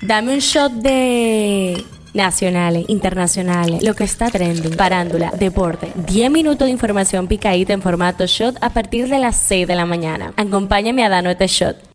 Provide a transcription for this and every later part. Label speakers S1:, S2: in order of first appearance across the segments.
S1: Dame un shot de nacionales, internacionales, lo que está trending, parándula, deporte, 10 minutos de información picadita en formato shot a partir de las 6 de la mañana. Acompáñame a darnos este shot.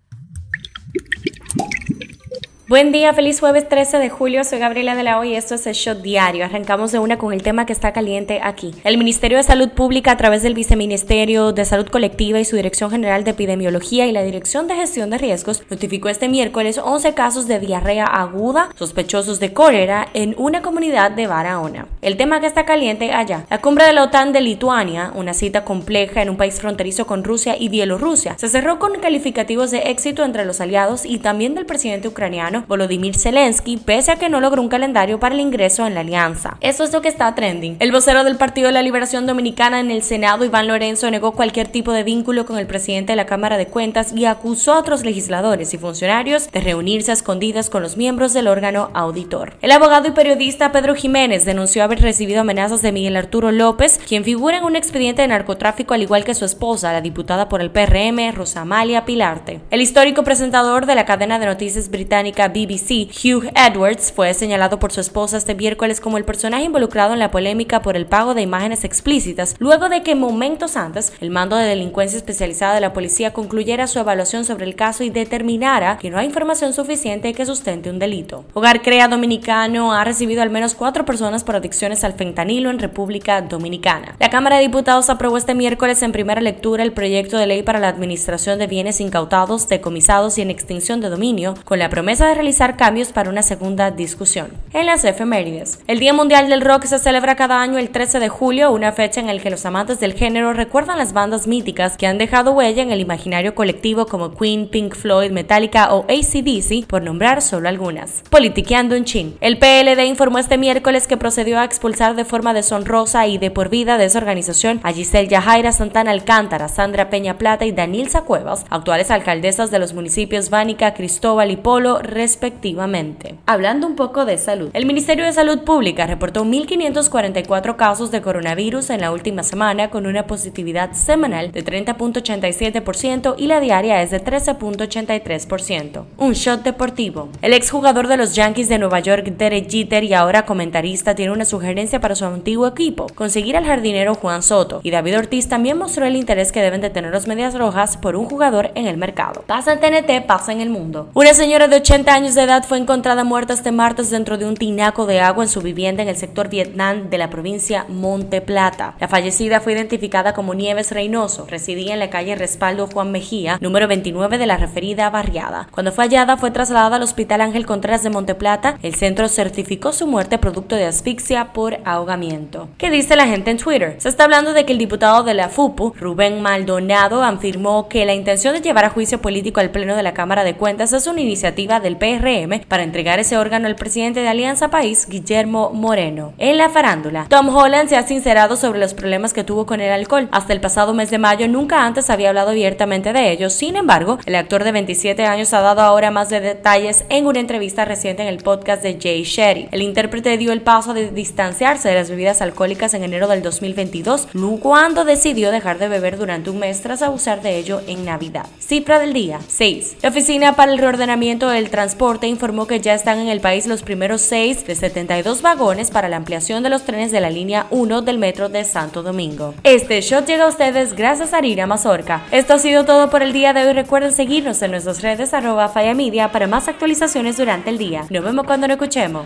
S1: Buen día, feliz jueves 13 de julio. Soy Gabriela de la Hoy y esto es el Shot Diario. Arrancamos de una con el tema que está caliente aquí. El Ministerio de Salud Pública, a través del Viceministerio de Salud Colectiva y su Dirección General de Epidemiología y la Dirección de Gestión de Riesgos, notificó este miércoles 11 casos de diarrea aguda sospechosos de cólera en una comunidad de Barahona. El tema que está caliente allá. La cumbre de la OTAN de Lituania, una cita compleja en un país fronterizo con Rusia y Bielorrusia, se cerró con calificativos de éxito entre los aliados y también del presidente ucraniano Volodymyr Zelensky, pese a que no logró un calendario para el ingreso en la alianza. Eso es lo que está trending. El vocero del Partido de la Liberación Dominicana en el Senado, Iván Lorenzo, negó cualquier tipo de vínculo con el presidente de la Cámara de Cuentas y acusó a otros legisladores y funcionarios de reunirse a escondidas con los miembros del órgano auditor. El abogado y periodista Pedro Jiménez denunció haber recibido amenazas de Miguel Arturo López, quien figura en un expediente de narcotráfico al igual que su esposa, la diputada por el PRM, Rosamalia Pilarte. El histórico presentador de la cadena de noticias británica BBC, Hugh Edwards, fue señalado por su esposa este miércoles como el personaje involucrado en la polémica por el pago de imágenes explícitas, luego de que momentos antes el mando de delincuencia especializada de la policía concluyera su evaluación sobre el caso y determinara que no hay información suficiente que sustente un delito. Hogar Crea Dominicano ha recibido al menos cuatro personas por adicciones al fentanilo en República Dominicana. La Cámara de Diputados aprobó este miércoles en primera lectura el proyecto de ley para la administración de bienes incautados, decomisados y en extinción de dominio, con la promesa de realizar cambios para una segunda discusión. En las efemérides, el Día Mundial del Rock se celebra cada año el 13 de julio, una fecha en la que los amantes del género recuerdan las bandas míticas que han dejado huella en el imaginario colectivo como Queen, Pink Floyd, Metallica o ACDC, por nombrar solo algunas. Politiqueando en Chin. El PLD informó este miércoles que procedió a expulsar de forma deshonrosa y de por vida de esa organización a Giselle Yajaira Santana Alcántara, Sandra Peña Plata y Danilza Cuevas, actuales alcaldesas de los municipios Vánica, Cristóbal y Polo, respectivamente. Hablando un poco de salud, el Ministerio de Salud Pública reportó 1.544 casos de coronavirus en la última semana con una positividad semanal de 30.87% y la diaria es de 13.83%. Un shot deportivo. El exjugador de los Yankees de Nueva York, Derek Jeter, y ahora comentarista, tiene una sugerencia para su antiguo equipo, conseguir al jardinero Juan Soto, y David Ortiz también mostró el interés que deben de tener los Medias Rojas por un jugador en el mercado. Pasa en TNT, pasa en el mundo. Una señora de 80 años de edad fue encontrada muerta este martes dentro de un tinaco de agua en su vivienda en el sector Vietnam de la provincia Monte Plata. La fallecida fue identificada como Nieves Reynoso, residía en la calle Respaldo Juan Mejía, número 29 de la referida barriada. Cuando fue hallada fue trasladada al Hospital Ángel Contreras de Monte Plata. El centro certificó su muerte producto de asfixia por ahogamiento. ¿Qué dice la gente en Twitter? Se está hablando de que el diputado de la FUPU, Rubén Maldonado, afirmó que la intención de llevar a juicio político al Pleno de la Cámara de Cuentas es una iniciativa del PR para entregar ese órgano al presidente de Alianza País, Guillermo Moreno. En la farándula, Tom Holland se ha sincerado sobre los problemas que tuvo con el alcohol. Hasta el pasado mes de mayo nunca antes había hablado abiertamente de ello. Sin embargo, el actor de 27 años ha dado ahora más de detalles en una entrevista reciente en el podcast de Jay Sherry. El intérprete dio el paso de distanciarse de las bebidas alcohólicas en enero del 2022, cuando decidió dejar de beber durante un mes tras abusar de ello en Navidad. Cifra del día 6. La Oficina para el Reordenamiento del Transporte informó que ya están en el país los primeros 6 de 72 vagones para la ampliación de los trenes de la línea 1 del metro de Santo Domingo. Este shot llega a ustedes gracias a Arina Mazorca. Esto ha sido todo por el día de hoy. Recuerden seguirnos en nuestras redes arroba Media para más actualizaciones durante el día. Nos vemos cuando nos escuchemos.